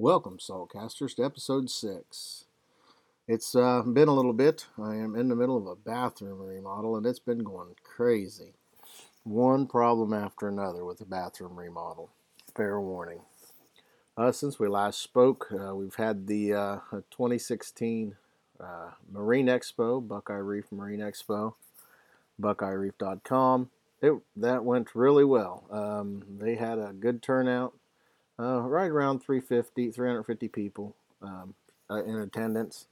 Welcome, Saltcasters, to episode six. It's uh, been a little bit. I am in the middle of a bathroom remodel, and it's been going crazy. One problem after another with the bathroom remodel. Fair warning. Uh, since we last spoke, uh, we've had the uh, 2016 uh, Marine Expo, Buckeye Reef Marine Expo, BuckeyeReef.com. It, that went really well. Um, they had a good turnout uh, right around 350, 350 people um, uh, in attendance.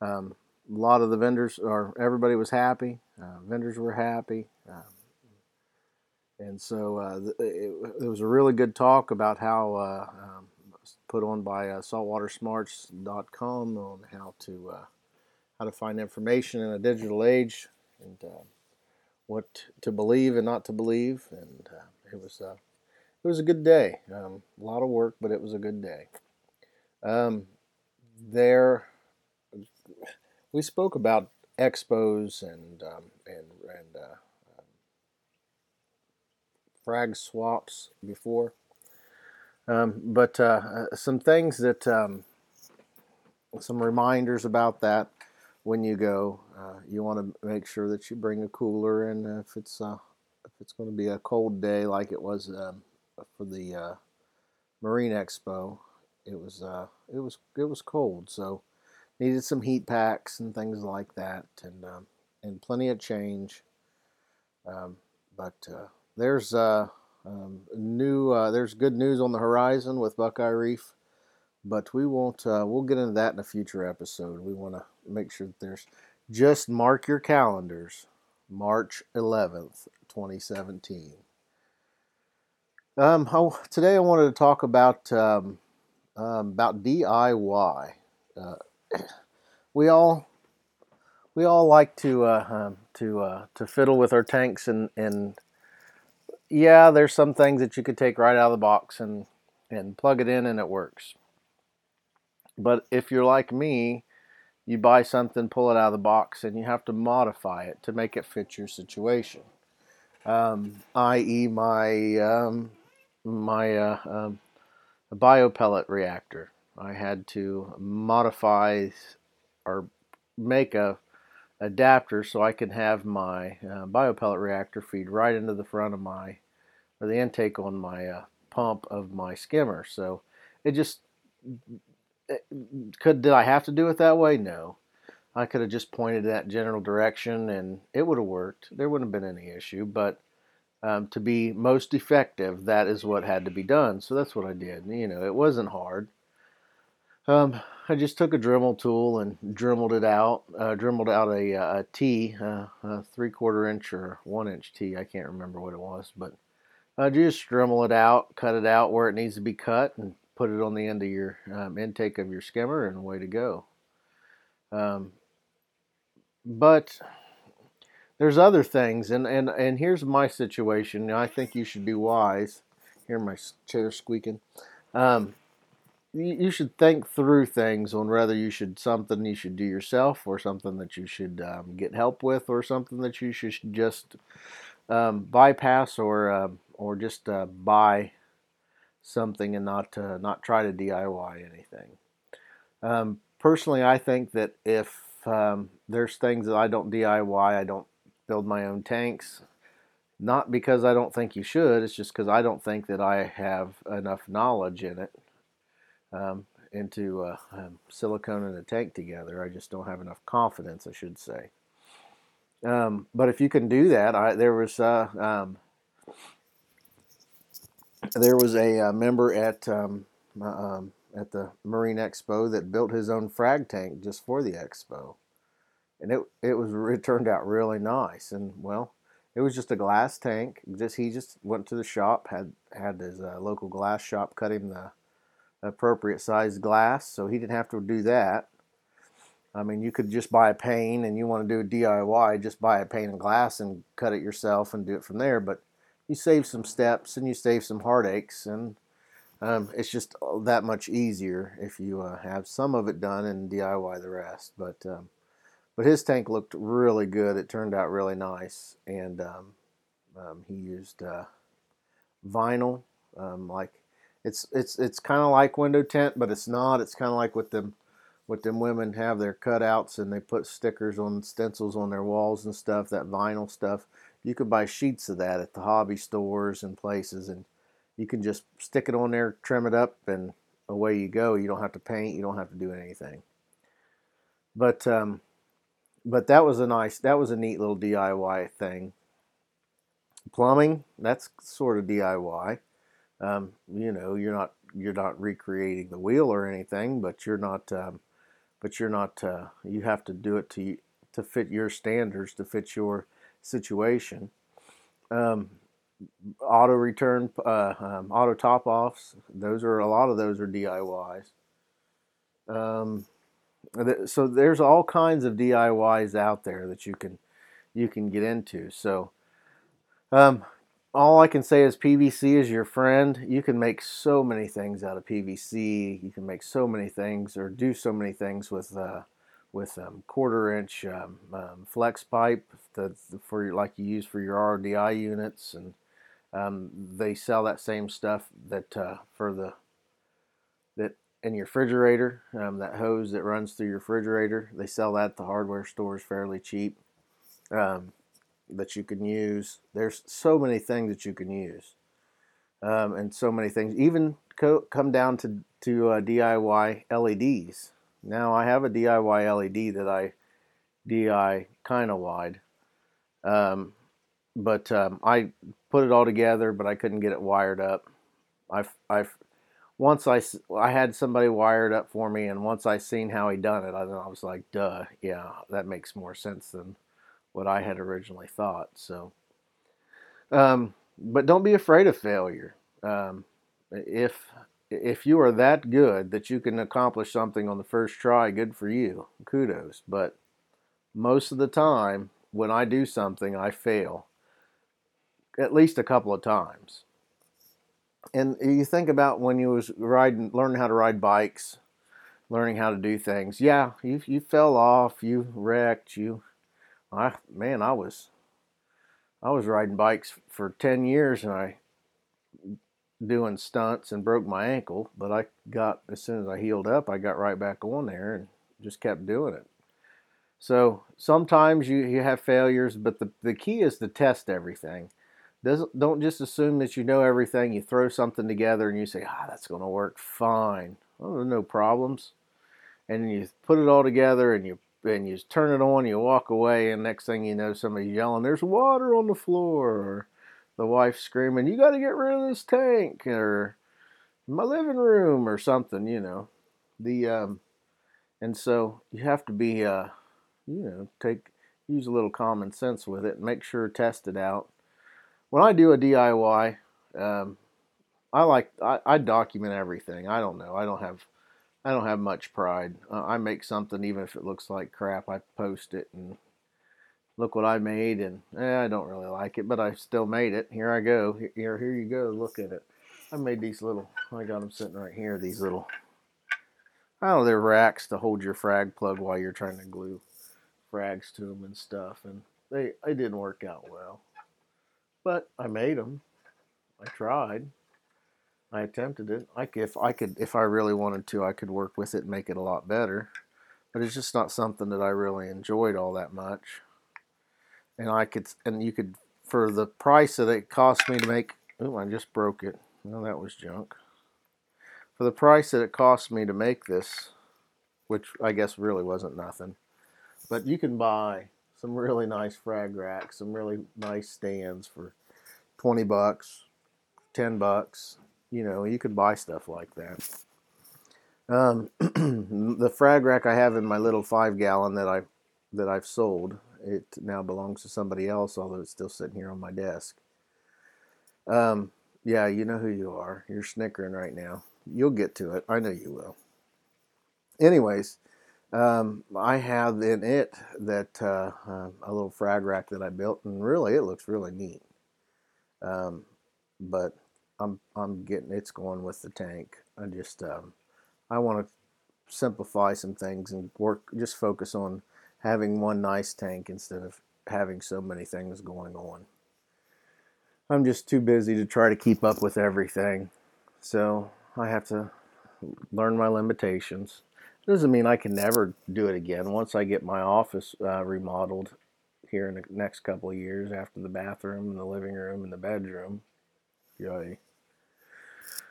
Um, a lot of the vendors, or everybody was happy. Uh, vendors were happy. Um, and so uh, it, it, was a really good talk about how, uh, um, put on by uh, saltwatersmarts.com on how to, how to find information in a digital age and what to believe and not to believe. And it was it was a good day. Um, a lot of work, but it was a good day. Um, there, we spoke about expos and um, and and uh, frag swaps before, um, but uh, some things that um, some reminders about that when you go. Uh, you want to make sure that you bring a cooler, and if it's uh, if it's going to be a cold day like it was um, for the uh, Marine Expo. It was uh, it was it was cold, so needed some heat packs and things like that, and um, and plenty of change. Um, but uh, there's uh, um, new uh, there's good news on the horizon with Buckeye Reef, but we won't uh, we'll get into that in a future episode. We want to make sure that there's just mark your calendars, March 11th, 2017. Um, oh, today I wanted to talk about um, um, about DIY. Uh, we all we all like to uh, um, to uh, to fiddle with our tanks and and yeah, there's some things that you could take right out of the box and and plug it in and it works. But if you're like me, you buy something, pull it out of the box, and you have to modify it to make it fit your situation. Um, i.e., my um, my uh, um, biopellet reactor. I had to modify or make a adapter so I can have my uh, biopellet reactor feed right into the front of my or the intake on my uh, pump of my skimmer. So it just it, could did I have to do it that way? No. I could have just pointed that general direction and it would have worked. There wouldn't have been any issue, but um, to be most effective, that is what had to be done. So that's what I did. You know, it wasn't hard. Um, I just took a Dremel tool and dremeled it out, uh, dremeled out a, a T, uh, a three quarter inch or one inch T. I can't remember what it was, but uh, just dremel it out, cut it out where it needs to be cut, and put it on the end of your um, intake of your skimmer, and away to go. Um, but there's other things, and and and here's my situation. I think you should be wise. Hear my chair squeaking. Um, you should think through things on whether you should something you should do yourself or something that you should um, get help with or something that you should just um, bypass or uh, or just uh, buy something and not uh, not try to DIY anything. Um, personally, I think that if um, there's things that I don't DIY, I don't build my own tanks. Not because I don't think you should, it's just because I don't think that I have enough knowledge in it um, into uh, um, silicone and a tank together. I just don't have enough confidence, I should say. Um, but if you can do that, I, there was uh, um, there was a, uh, member at um, um, at the Marine Expo that built his own frag tank just for the expo and it it was it turned out really nice. And well, it was just a glass tank. Just he just went to the shop, had had his uh, local glass shop cut him the appropriate size glass, so he didn't have to do that. I mean, you could just buy a pane, and you want to do a DIY, just buy a pane of glass and cut it yourself and do it from there. But you save some steps and you save some heartaches, and um, it's just that much easier if you uh, have some of it done and DIY the rest. But um, but his tank looked really good. It turned out really nice, and um, um, he used uh, vinyl. Um, like it's it's it's kind of like window tint, but it's not. It's kind of like what them what them women have their cutouts and they put stickers on stencils on their walls and stuff. That vinyl stuff. You could buy sheets of that at the hobby stores and places, and you can just stick it on there, trim it up, and away you go. You don't have to paint. You don't have to do anything. But um, but that was a nice, that was a neat little DIY thing. Plumbing, that's sort of DIY. Um, you know, you're not you're not recreating the wheel or anything, but you're not, um, but you're not. Uh, you have to do it to to fit your standards, to fit your situation. Um, auto return, uh, um, auto top offs. Those are a lot of those are DIYs. Um, so there's all kinds of DIYs out there that you can you can get into. So um, all I can say is PVC is your friend. You can make so many things out of PVC. You can make so many things or do so many things with uh, with um, quarter inch um, um, flex pipe the, for like you use for your RDI units, and um, they sell that same stuff that uh, for the that in your refrigerator, um, that hose that runs through your refrigerator. They sell that at the hardware stores fairly cheap um, that you can use. There's so many things that you can use, um, and so many things. Even co- come down to to uh, DIY LEDs. Now I have a DIY LED that I DI kind of wide, um, but um, I put it all together, but I couldn't get it wired up. I've I've once I, I had somebody wired up for me, and once I seen how he done it, I, I was like, duh, yeah, that makes more sense than what I had originally thought. So, um, but don't be afraid of failure. Um, if if you are that good that you can accomplish something on the first try, good for you. Kudos. But most of the time, when I do something, I fail at least a couple of times and you think about when you was riding, learning how to ride bikes, learning how to do things. Yeah, you you fell off, you wrecked, you. I man, I was, I was riding bikes for ten years, and I doing stunts and broke my ankle. But I got as soon as I healed up, I got right back on there and just kept doing it. So sometimes you, you have failures, but the, the key is to test everything doesn't don't just assume that you know everything. You throw something together and you say, "Ah, that's going to work fine. Oh, no problems." And you put it all together and you and you turn it on. You walk away, and next thing you know, somebody's yelling, "There's water on the floor!" or the wife screaming, "You got to get rid of this tank!" or my living room or something. You know, the um, and so you have to be uh, you know, take use a little common sense with it make sure test it out when I do a DIY, um, I like I, I, document everything. I don't know. I don't have I don't have much pride. Uh, I make something even if it looks like crap. I post it and look what I made, and eh, I don't really like it, but I still made it. Here I go. Here here you go. Look at it. I made these little. I got them sitting right here. These little. I don't know. They're racks to hold your frag plug while you're trying to glue frags to them and stuff, and they they didn't work out well. But I made them. I tried. I attempted it. Like if I could, if I really wanted to, I could work with it and make it a lot better. But it's just not something that I really enjoyed all that much. And I could, and you could, for the price that it cost me to make. Oh, I just broke it. Well, that was junk. For the price that it cost me to make this, which I guess really wasn't nothing, but you can buy some really nice frag racks, some really nice stands for 20 bucks, 10 bucks. You know, you could buy stuff like that. Um, the frag rack I have in my little five gallon that I that I've sold, it now belongs to somebody else, although it's still sitting here on my desk. Um, yeah, you know who you are. You're snickering right now. You'll get to it. I know you will. Anyways, um, I have in it that uh, uh, a little frag rack that I built, and really it looks really neat. Um, but I'm I'm getting it's going with the tank. I just um, I want to simplify some things and work just focus on having one nice tank instead of having so many things going on. I'm just too busy to try to keep up with everything. So I have to learn my limitations. Doesn't mean I can never do it again. Once I get my office uh, remodeled here in the next couple of years, after the bathroom and the living room and the bedroom, yay.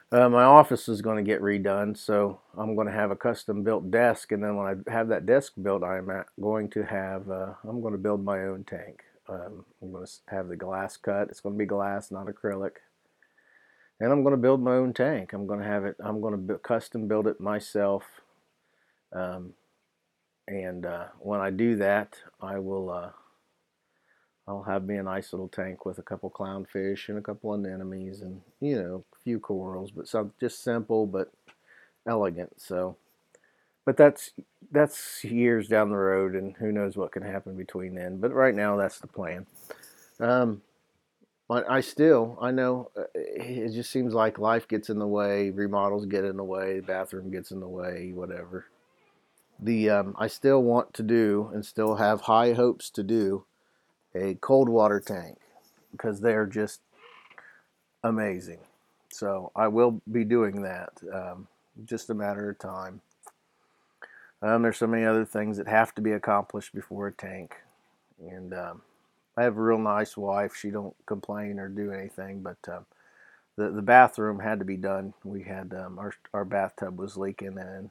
Uh, my office is going to get redone, so I'm going to have a custom built desk, and then when I have that desk built, I'm going to have uh, I'm going to build my own tank. Um, I'm going to have the glass cut. It's going to be glass, not acrylic and I'm going to build my own tank. I'm going to have it. I'm going to custom build it myself. Um, and uh, when I do that, I will. I'll have me a nice little tank with a couple clownfish and a couple anemones and you know a few corals, but some just simple but elegant. So, but that's that's years down the road, and who knows what can happen between then. But right now, that's the plan. Um, but I still, I know uh, it just seems like life gets in the way, remodels get in the way, bathroom gets in the way, whatever. The um, I still want to do and still have high hopes to do a cold water tank because they're just amazing. So I will be doing that. Um, just a matter of time. Um, there's so many other things that have to be accomplished before a tank, and um, I have a real nice wife. She don't complain or do anything, but um, the the bathroom had to be done. We had um, our our bathtub was leaking and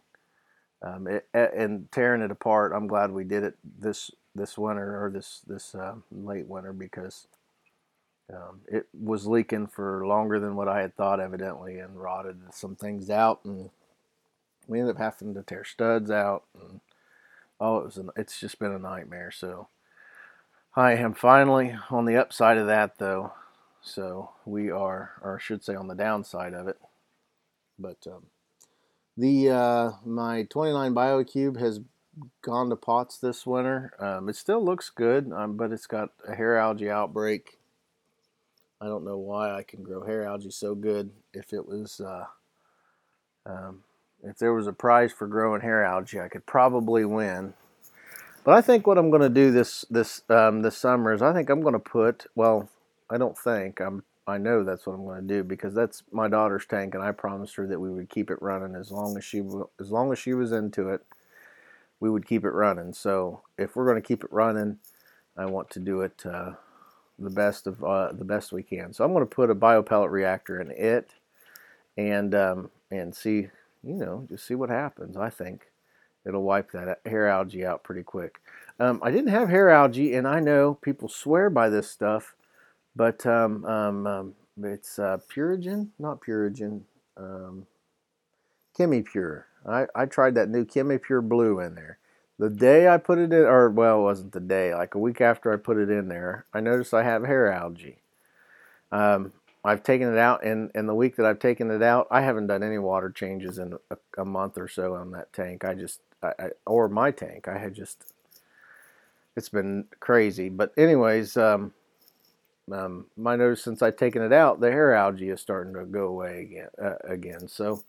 it, and tearing it apart. I'm glad we did it this this winter or this this uh, late winter because um, it was leaking for longer than what I had thought, evidently, and rotted some things out, and we ended up having to tear studs out. And oh, it was an, it's just been a nightmare. So I am finally on the upside of that though. So we are, or I should say on the downside of it. But um, the uh, my 29 BioCube has gone to pots this winter. Um, it still looks good, um, but it's got a hair algae outbreak. I don't know why I can grow hair algae so good. If it was, uh, um, if there was a prize for growing hair algae, I could probably win. But I think what I'm going to do this this um, this summer is I think I'm going to put well I don't think I'm I know that's what I'm going to do because that's my daughter's tank and I promised her that we would keep it running as long as she as long as she was into it we would keep it running. So if we're going to keep it running, I want to do it uh, the best of uh, the best we can. So I'm going to put a biopellet reactor in it and um, and see you know just see what happens. I think it'll wipe that hair algae out pretty quick. Um, I didn't have hair algae, and I know people swear by this stuff, but um, um, um it's uh, Purigen, not Purigen, um, ChemiPure. I, I tried that new ChemiPure Blue in there. The day I put it in, or well, it wasn't the day, like a week after I put it in there, I noticed I have hair algae. Um, I've taken it out, and in the week that I've taken it out, I haven't done any water changes in a, a month or so on that tank. I just I, I, or my tank. I had just it's been crazy. But anyways, um, um, my nose since I've taken it out, the hair algae is starting to go away again. Uh, again, so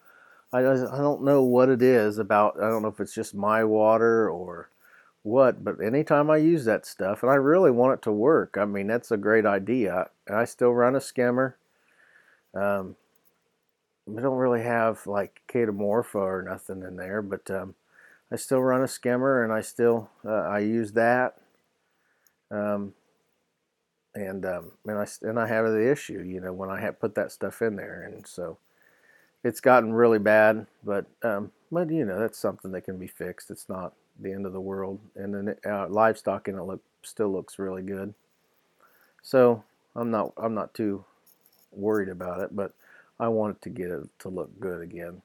I I don't know what it is about. I don't know if it's just my water or what. But anytime I use that stuff, and I really want it to work. I mean, that's a great idea. I, still run a skimmer. Um, we don't really have like Chaetomorpha or nothing in there, but um, I still run a skimmer and I still uh, I use that. Um, and um, and I and I have the issue, you know, when I put that stuff in there, and so it's gotten really bad. But um, but you know, that's something that can be fixed. It's not the end of the world, and then uh, livestock in it look still looks really good. So I'm not I'm not too worried about it, but I want it to get it to look good again.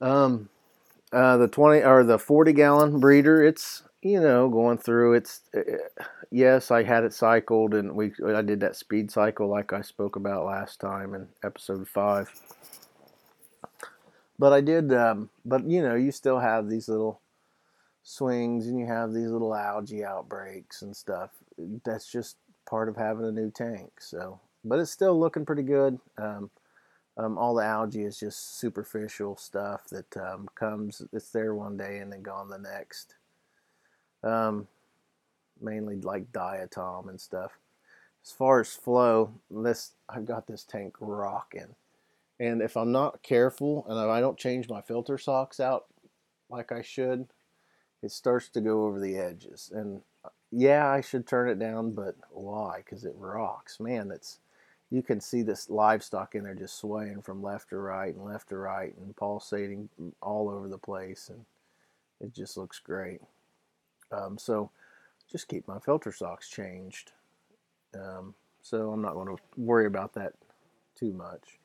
Um, uh, the 20 or the 40 gallon breeder, it's you know going through. It's uh, yes, I had it cycled, and we I did that speed cycle like I spoke about last time in episode five. But I did, um, but you know, you still have these little swings, and you have these little algae outbreaks and stuff. That's just part of having a new tank. So, but it's still looking pretty good. Um, um, all the algae is just superficial stuff that um, comes, it's there one day and then gone the next. Um, mainly like diatom and stuff. As far as flow, this I've got this tank rocking. And if I'm not careful and I don't change my filter socks out like I should, it starts to go over the edges. And uh, yeah, I should turn it down, but why? Because it rocks. Man, it's you can see this livestock in there just swaying from left to right and left to right and pulsating all over the place, and it just looks great. Um, so just keep my filter socks changed. Um, so I'm not going to worry about that too much.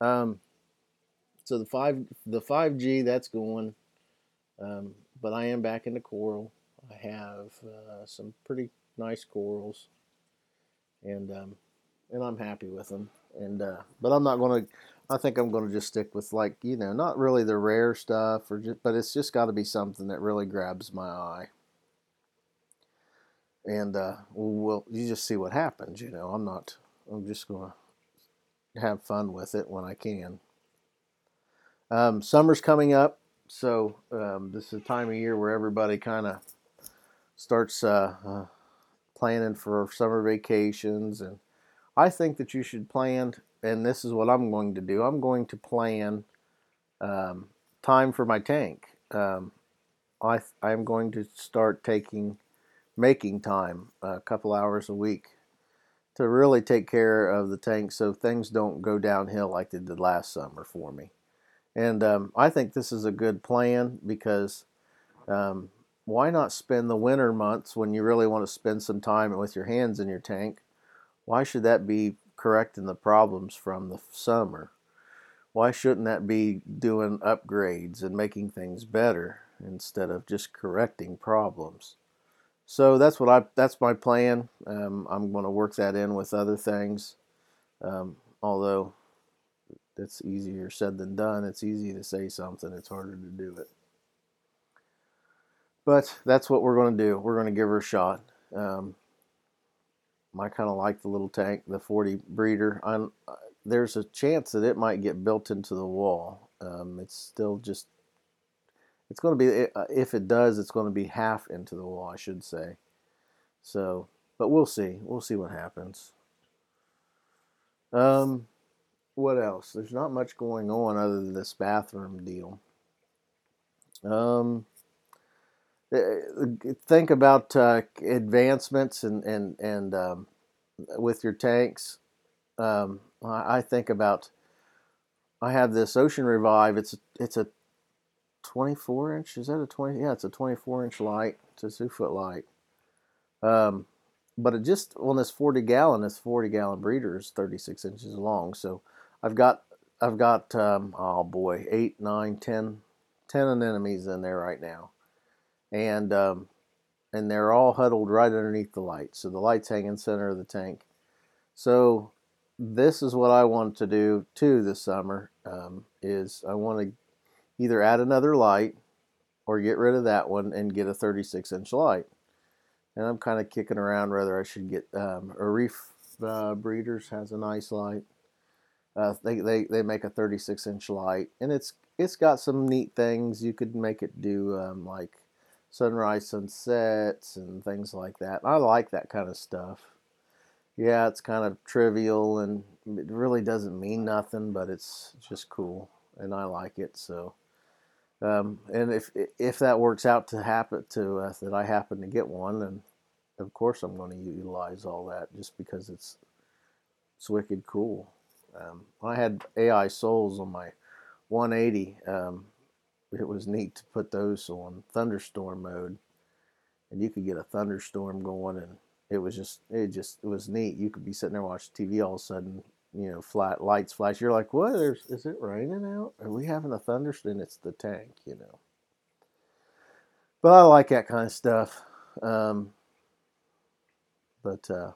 Um, so the five the 5G that's going, um, but I am back into coral. I have uh, some pretty nice corals, and um, and I'm happy with them. And uh, but I'm not going to. I think I'm going to just stick with like you know not really the rare stuff or just, but it's just got to be something that really grabs my eye. And uh, we'll you just see what happens. You know, I'm not. I'm just going to have fun with it when I can. Um, summer's coming up, so um, this is a time of year where everybody kind of starts uh, uh, planning for summer vacations, and I think that you should plan. And this is what I'm going to do. I'm going to plan um, time for my tank. Um, I I'm going to start taking making time a couple hours a week to really take care of the tank so things don't go downhill like they did last summer for me. And um, I think this is a good plan because um, why not spend the winter months when you really want to spend some time with your hands in your tank? Why should that be correcting the problems from the summer? Why shouldn't that be doing upgrades and making things better instead of just correcting problems? So that's what I that's my plan. Um, I'm going to work that in with other things, um, although that's easier said than done. It's easy to say something, it's harder to do it. But that's what we're going to do. We're going to give her a shot. Um, I kind of like the little tank, the 40 breeder. I'm, there's a chance that it might get built into the wall. Um, it's still just, it's going to be, uh, if it does, it's going to be half into the wall, I should say. So, but we'll see. We'll see what happens. Um, what else? There's not much going on other than this bathroom deal. Um, eh, think about uh, advancements and and and um, with your tanks. Um, I, I, think about. I have this Ocean Revive. It's it's a 24 inch. Is that a 20? Yeah, it's a 24 inch light. It's a two foot light. Um, but it just on this 40 gallon, this 40 gallon breeder is 36 inches long. So I've got I've got um, oh boy eight nine ten ten anemones in there right now, and um, and they're all huddled right underneath the light. So the light's hanging center of the tank. So this is what I want to do too this summer. Um, is I want to either add another light or get rid of that one and get a 36 inch light. And I'm kind of kicking around whether I should get um, a reef uh, breeders has a nice light uh, they, they, they make a 36 inch light and it's it's got some neat things you could make it do um, like sunrise sunsets and things like that I like that kind of stuff. Yeah it's kind of trivial and it really doesn't mean nothing but it's just cool and I like it so um, and if if that works out to happen to uh, that I happen to get one then of course I'm going to utilize all that just because it's it's wicked cool. Um, I had AI Sols on my 180, um, it was neat to put those on thunderstorm mode, and you could get a thunderstorm going, and it was just it just it was neat. You could be sitting there watching TV, all of a sudden, you know, flat lights flash. You're like, what? There's is it raining out? Are we having a thunderstorm? It's the tank, you know. But I like that kind of stuff. Um, but uh,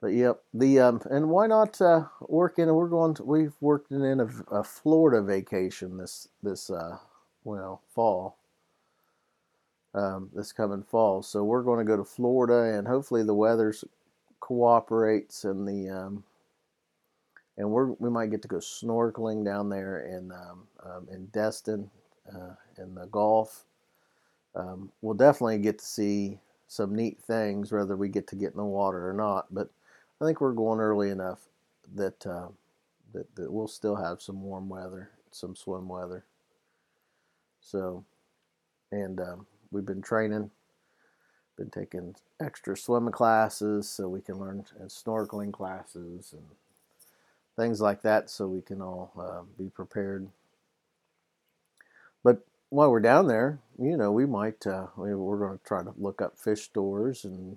but yep, the um, and why not uh, work in? We're going. To, we've worked in a, a Florida vacation this this uh, well fall. Um, this coming fall, so we're going to go to Florida, and hopefully the weather cooperates, and the um, and we're we might get to go snorkeling down there in um, um, in Destin, uh, in the Gulf. Um, we'll definitely get to see some neat things, whether we get to get in the water or not. But I think we're going early enough that uh, that, that we'll still have some warm weather, some swim weather. So, and um, we've been training, been taking extra swimming classes so we can learn and snorkeling classes and things like that so we can all uh, be prepared. But while we're down there, you know, we might, uh, we, we're going to try to look up fish stores and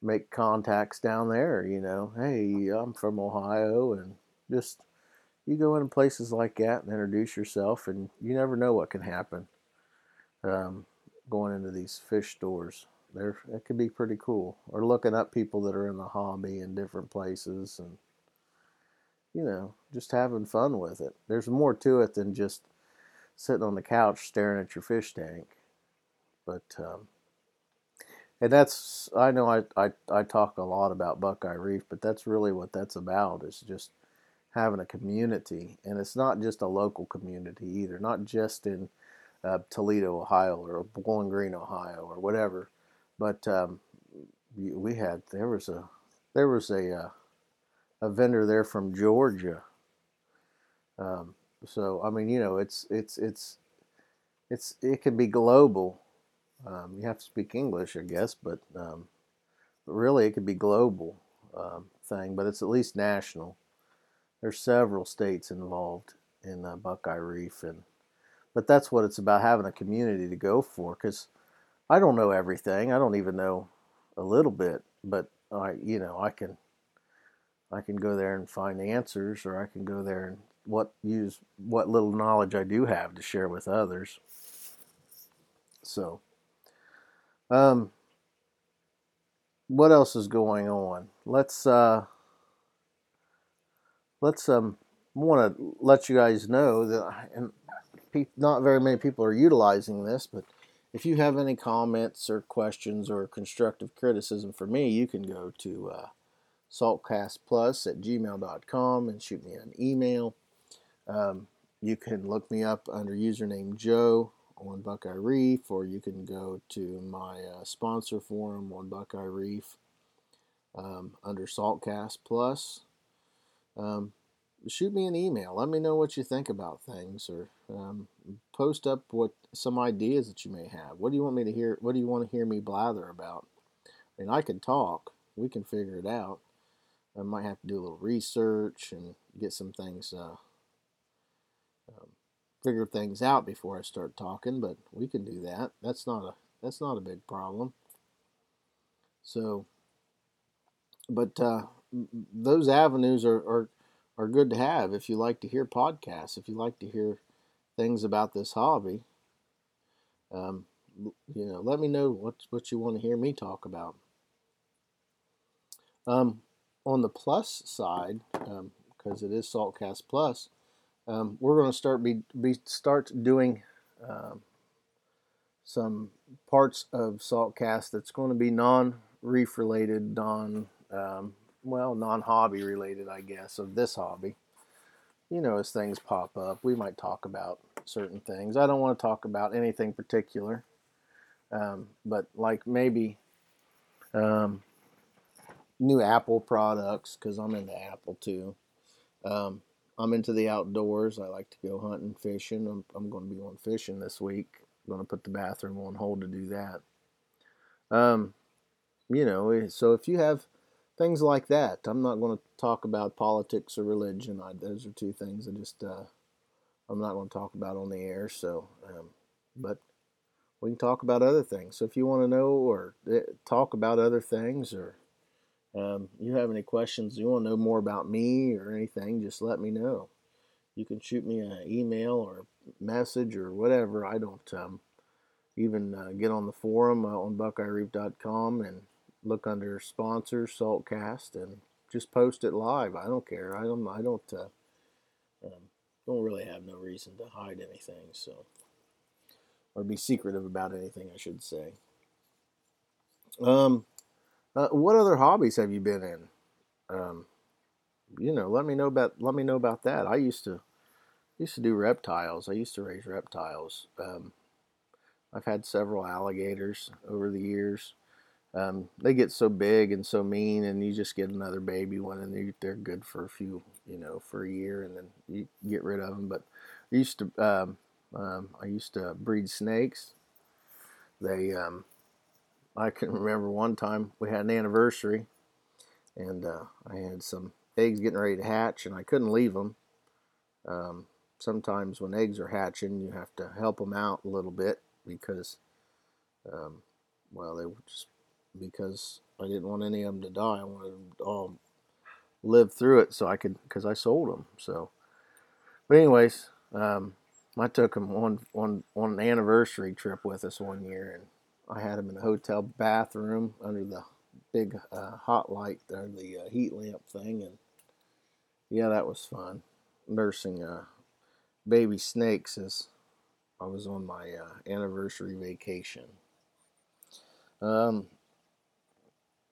make contacts down there, you know. Hey, I'm from Ohio and just you go into places like that and introduce yourself and you never know what can happen um, going into these fish stores. There, it can be pretty cool. Or looking up people that are in the hobby in different places and you know, just having fun with it. There's more to it than just sitting on the couch staring at your fish tank. But um, and that's I know I, I I talk a lot about Buckeye Reef, but that's really what that's about is just having a community, and it's not just a local community either, not just in uh, Toledo, Ohio, or Bowling Green, Ohio, or whatever, but um, we had there was a there was a uh, a vendor there from Georgia. Um, so I mean, you know, it's it's it's it's it can be global um, you have to speak English, I guess, but, um, but really it could be global um, thing, but it's at least national. There's several states involved in uh, Buckeye Reef, and but that's what it's about having a community to go for. Because I don't know everything. I don't even know a little bit, but I, you know, I can I can go there and find answers, or I can go there and what use what little knowledge I do have to share with others. So um, what else is going on? Let's uh, let's um want to let you guys know that and pe- not very many people are utilizing this, but if you have any comments or questions or constructive criticism for me, you can go to uh, saltcastplus at gmail.com and shoot me an email. Um, you can look me up under username Joe on Buckeye Reef, or you can go to my uh, sponsor forum on Buckeye Reef um, under Saltcast Plus. Um, shoot me an email. Let me know what you think about things, or um, post up what some ideas that you may have. What do you want me to hear? What do you want to hear me blather about? I mean, I can talk. We can figure it out. I might have to do a little research and get some things uh, um, figure things out before I start talking, but we can do that. That's not a that's not a big problem. So, but uh, those avenues are, are are good to have if you like to hear podcasts, if you like to hear things about this hobby. Um, you know, let me know what what you want to hear me talk about. Um, on the plus side, because um, it is Saltcast Plus, um, we're going to start be, be start doing um, some parts of Saltcast that's going to be non-reef related, non well, non-hobby related, I guess, of this hobby. You know, as things pop up, we might talk about certain things. I don't want to talk about anything particular, um, but like maybe um, new Apple products because I'm into Apple too. Um, I'm into the outdoors. I like to go hunting, fishing. I'm, I'm going to be going fishing this week. I'm going to put the bathroom on hold to do that. Um, you know, eh, so if you have things like that, I'm not going to talk about politics or religion. I, those are two things I just uh, I'm not going to talk about on the air. So, um, but we can talk about other things. So if you want to know or eh, talk about other things or um, you have any questions, you want to know more about me or anything, just let me know. You can shoot me an email or message or whatever. I don't um, even uh, get on the forum uh, on buckeyereef.com and look under sponsors, Saltcast, and just post it live. I don't care. I don't. I don't. Uh, um, don't really have no reason to hide anything. So, or be secretive about anything, I should say. Um, uh, what other hobbies have you been in? Um, you know, let me know about let me know about that. I used to used to do reptiles. I used to raise reptiles. Um, I've had several alligators over the years. Um, they get so big and so mean, and you just get another baby one, and they, they're good for a few, you know, for a year, and then you get rid of them. But I used to, um, um, I used to breed snakes. They, um, I can remember one time we had an anniversary, and uh, I had some eggs getting ready to hatch, and I couldn't leave them. Um, sometimes when eggs are hatching, you have to help them out a little bit because, um, well, they just because I didn't want any of them to die. I wanted them to all live through it so I could, because I sold them. So, but anyways, um, I took them on on on an anniversary trip with us one year, and I had them in the hotel bathroom under the big uh, hot light or the uh, heat lamp thing, and yeah, that was fun. Nursing uh, baby snakes as I was on my uh, anniversary vacation. Um,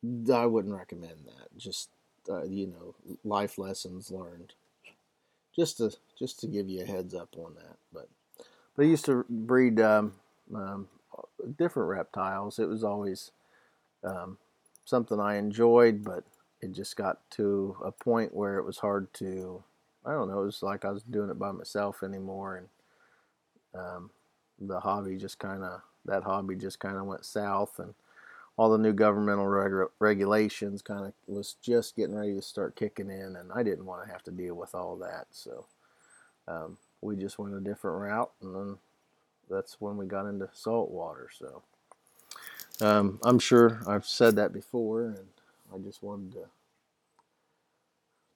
I wouldn't recommend that. Just uh, you know, life lessons learned. Just to just to give you a heads up on that. But but I used to breed um, um, different reptiles. It was always um, something I enjoyed, but it just got to a point where it was hard to. I don't know. It was like I was doing it by myself anymore, and um, the hobby just kind of that hobby just kind of went south, and all the new governmental reg- regulations kind of was just getting ready to start kicking in, and I didn't want to have to deal with all that. So um, we just went a different route, and then that's when we got into salt water. So um, I'm sure I've said that before, and I just wanted to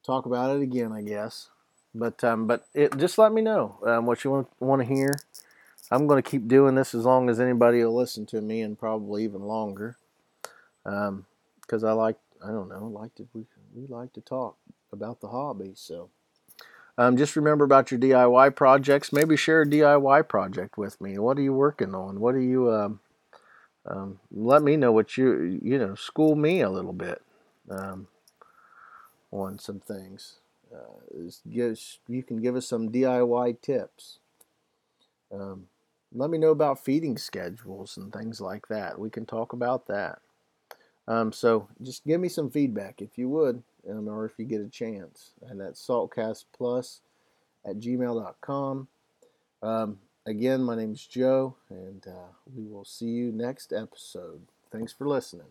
talk about it again, I guess. But um, but it, just let me know um, what you want want to hear. I'm going to keep doing this as long as anybody will listen to me, and probably even longer because um, I like I don't know like to we, we like to talk about the hobby. So um, just remember about your DIY projects. Maybe share a DIY project with me. What are you working on? What are you? Um, um let me know what you you know. School me a little bit um, on some things. Uh, you can give us some DIY tips. Um, let me know about feeding schedules and things like that. We can talk about that. Um, so just give me some feedback if you would, um, or if you get a chance. And that's saltcastplus at gmail.com. Um, again, my name is Joe, and uh, we will see you next episode. Thanks for listening.